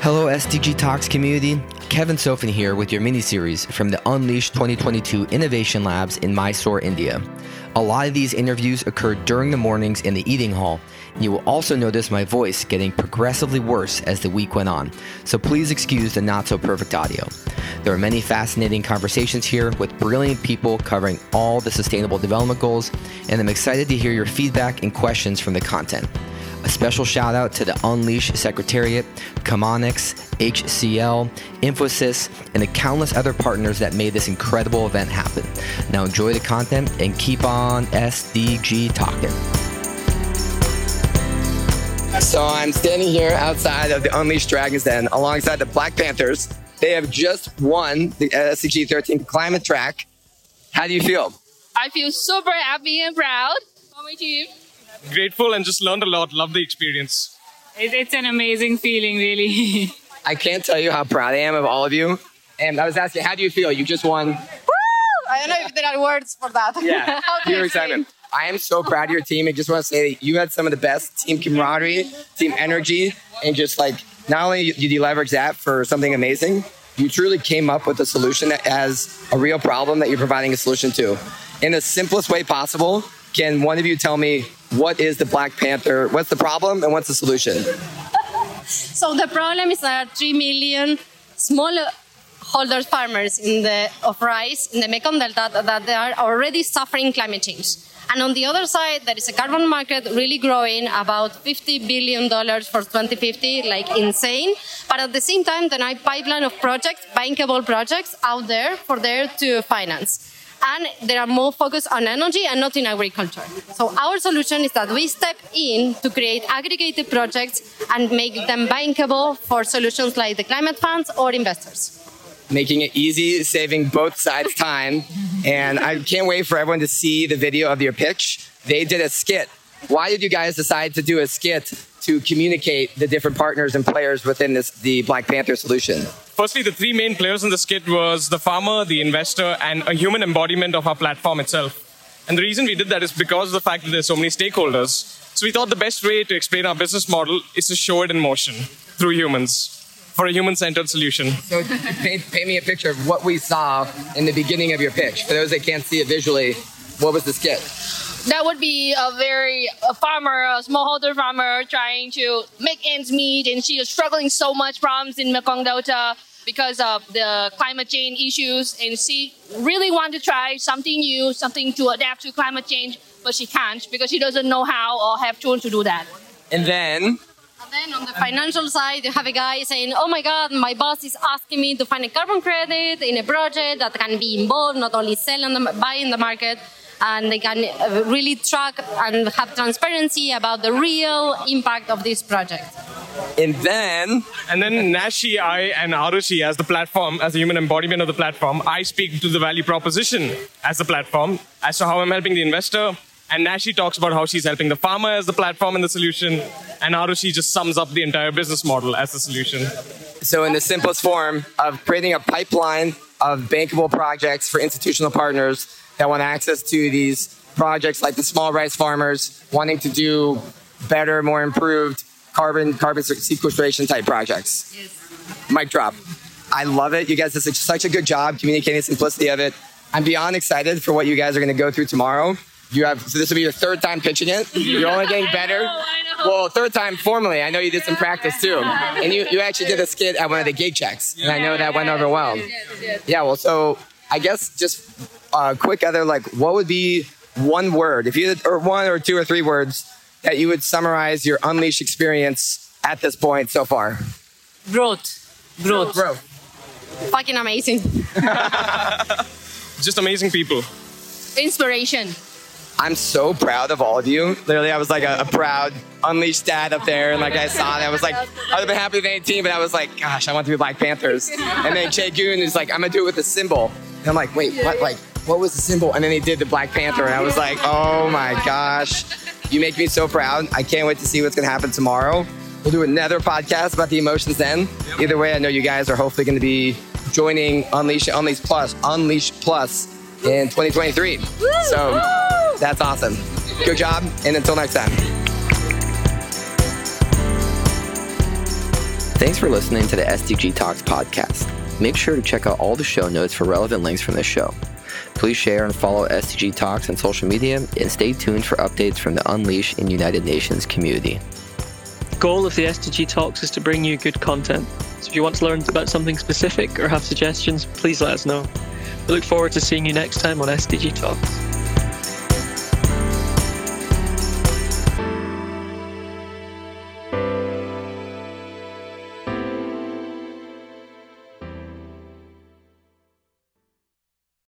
Hello, SDG Talks community. Kevin Sofin here with your mini series from the Unleash 2022 Innovation Labs in Mysore, India. A lot of these interviews occurred during the mornings in the eating hall. You will also notice my voice getting progressively worse as the week went on, so please excuse the not so perfect audio. There are many fascinating conversations here with brilliant people covering all the sustainable development goals, and I'm excited to hear your feedback and questions from the content. A special shout out to the Unleash Secretariat, Chemonics, HCL, Infosys, and the countless other partners that made this incredible event happen. Now enjoy the content and keep on SDG talking. So I'm standing here outside of the Unleashed Dragons Den alongside the Black Panthers. They have just won the SDG 13 climate track. How do you feel? I feel super happy and proud for my team grateful and just learned a lot. Love the experience. It's an amazing feeling, really. I can't tell you how proud I am of all of you. And I was asking, how do you feel? You just won. Woo! I don't know if there are words for that. Yeah, pure excitement. I am so proud of your team. I just want to say that you had some of the best team camaraderie, team energy, and just like not only did you leverage that for something amazing, you truly came up with a solution that has a real problem that you're providing a solution to in the simplest way possible can one of you tell me what is the Black Panther? What's the problem and what's the solution? so the problem is that 3 million small holder farmers in the, of rice in the Mekong Delta that they are already suffering climate change. And on the other side, there is a carbon market really growing about $50 billion for 2050, like insane. But at the same time, there are a pipeline of projects, bankable projects out there for there to finance and they are more focused on energy and not in agriculture. So our solution is that we step in to create aggregated projects and make them bankable for solutions like the climate funds or investors. Making it easy, saving both sides time. And I can't wait for everyone to see the video of your pitch. They did a skit. Why did you guys decide to do a skit to communicate the different partners and players within this, the Black Panther solution? Firstly, the three main players in the skit was the farmer, the investor, and a human embodiment of our platform itself. And the reason we did that is because of the fact that there's so many stakeholders. So we thought the best way to explain our business model is to show it in motion through humans for a human-centered solution. So paint, paint me a picture of what we saw in the beginning of your pitch. For those that can't see it visually, what was the skit? That would be a very a farmer, a smallholder farmer trying to make ends meet, and she is struggling so much problems in Mekong Delta because of the climate change issues, and she really want to try something new, something to adapt to climate change, but she can't because she doesn't know how or have tools to do that. And then and then on the financial side, you have a guy saying, Oh my God, my boss is asking me to find a carbon credit in a project that can be involved, not only sell and buy in the market and they can uh, really track and have transparency about the real impact of this project. And then, and then Nashi, I, and Arushi as the platform, as the human embodiment of the platform, I speak to the value proposition as the platform, as to how I'm helping the investor. And Nashi talks about how she's helping the farmer as the platform and the solution. And Arushi just sums up the entire business model as the solution. So, in the simplest form of creating a pipeline of bankable projects for institutional partners that want access to these projects like the small rice farmers wanting to do better, more improved carbon carbon sequestration type projects. Yes. Mic drop. I love it. You guys did such a good job communicating the simplicity of it. I'm beyond excited for what you guys are going to go through tomorrow. You have so this will be your third time pitching it. You're only getting better. I know, I know. Well, third time formally. I know you did some practice too, and you, you actually did a skit at one of the gig checks, and I know that went over well. Yeah. Well, so I guess just uh, quick other like what would be one word if you had, or one or two or three words that you would summarize your unleash experience at this point so far growth growth growth fucking amazing just amazing people inspiration I'm so proud of all of you. Literally, I was like a, a proud unleashed dad up there, and like I saw it, I was like, I would have been happy with any team, but I was like, gosh, I want to be Black Panthers. And then Jay Goon is like, I'm gonna do it with a symbol. And I'm like, wait, what? Like, what was the symbol? And then he did the Black Panther, and I was like, oh my gosh, you make me so proud. I can't wait to see what's gonna happen tomorrow. We'll do another podcast about the emotions then. Either way, I know you guys are hopefully gonna be joining Unleash Unleash Plus, Unleash Plus in 2023. So that's awesome. Good job, and until next time. Thanks for listening to the SDG Talks podcast. Make sure to check out all the show notes for relevant links from this show. Please share and follow SDG Talks on social media and stay tuned for updates from the Unleash and United Nations community. The goal of the SDG Talks is to bring you good content. So if you want to learn about something specific or have suggestions, please let us know. We look forward to seeing you next time on SDG Talks.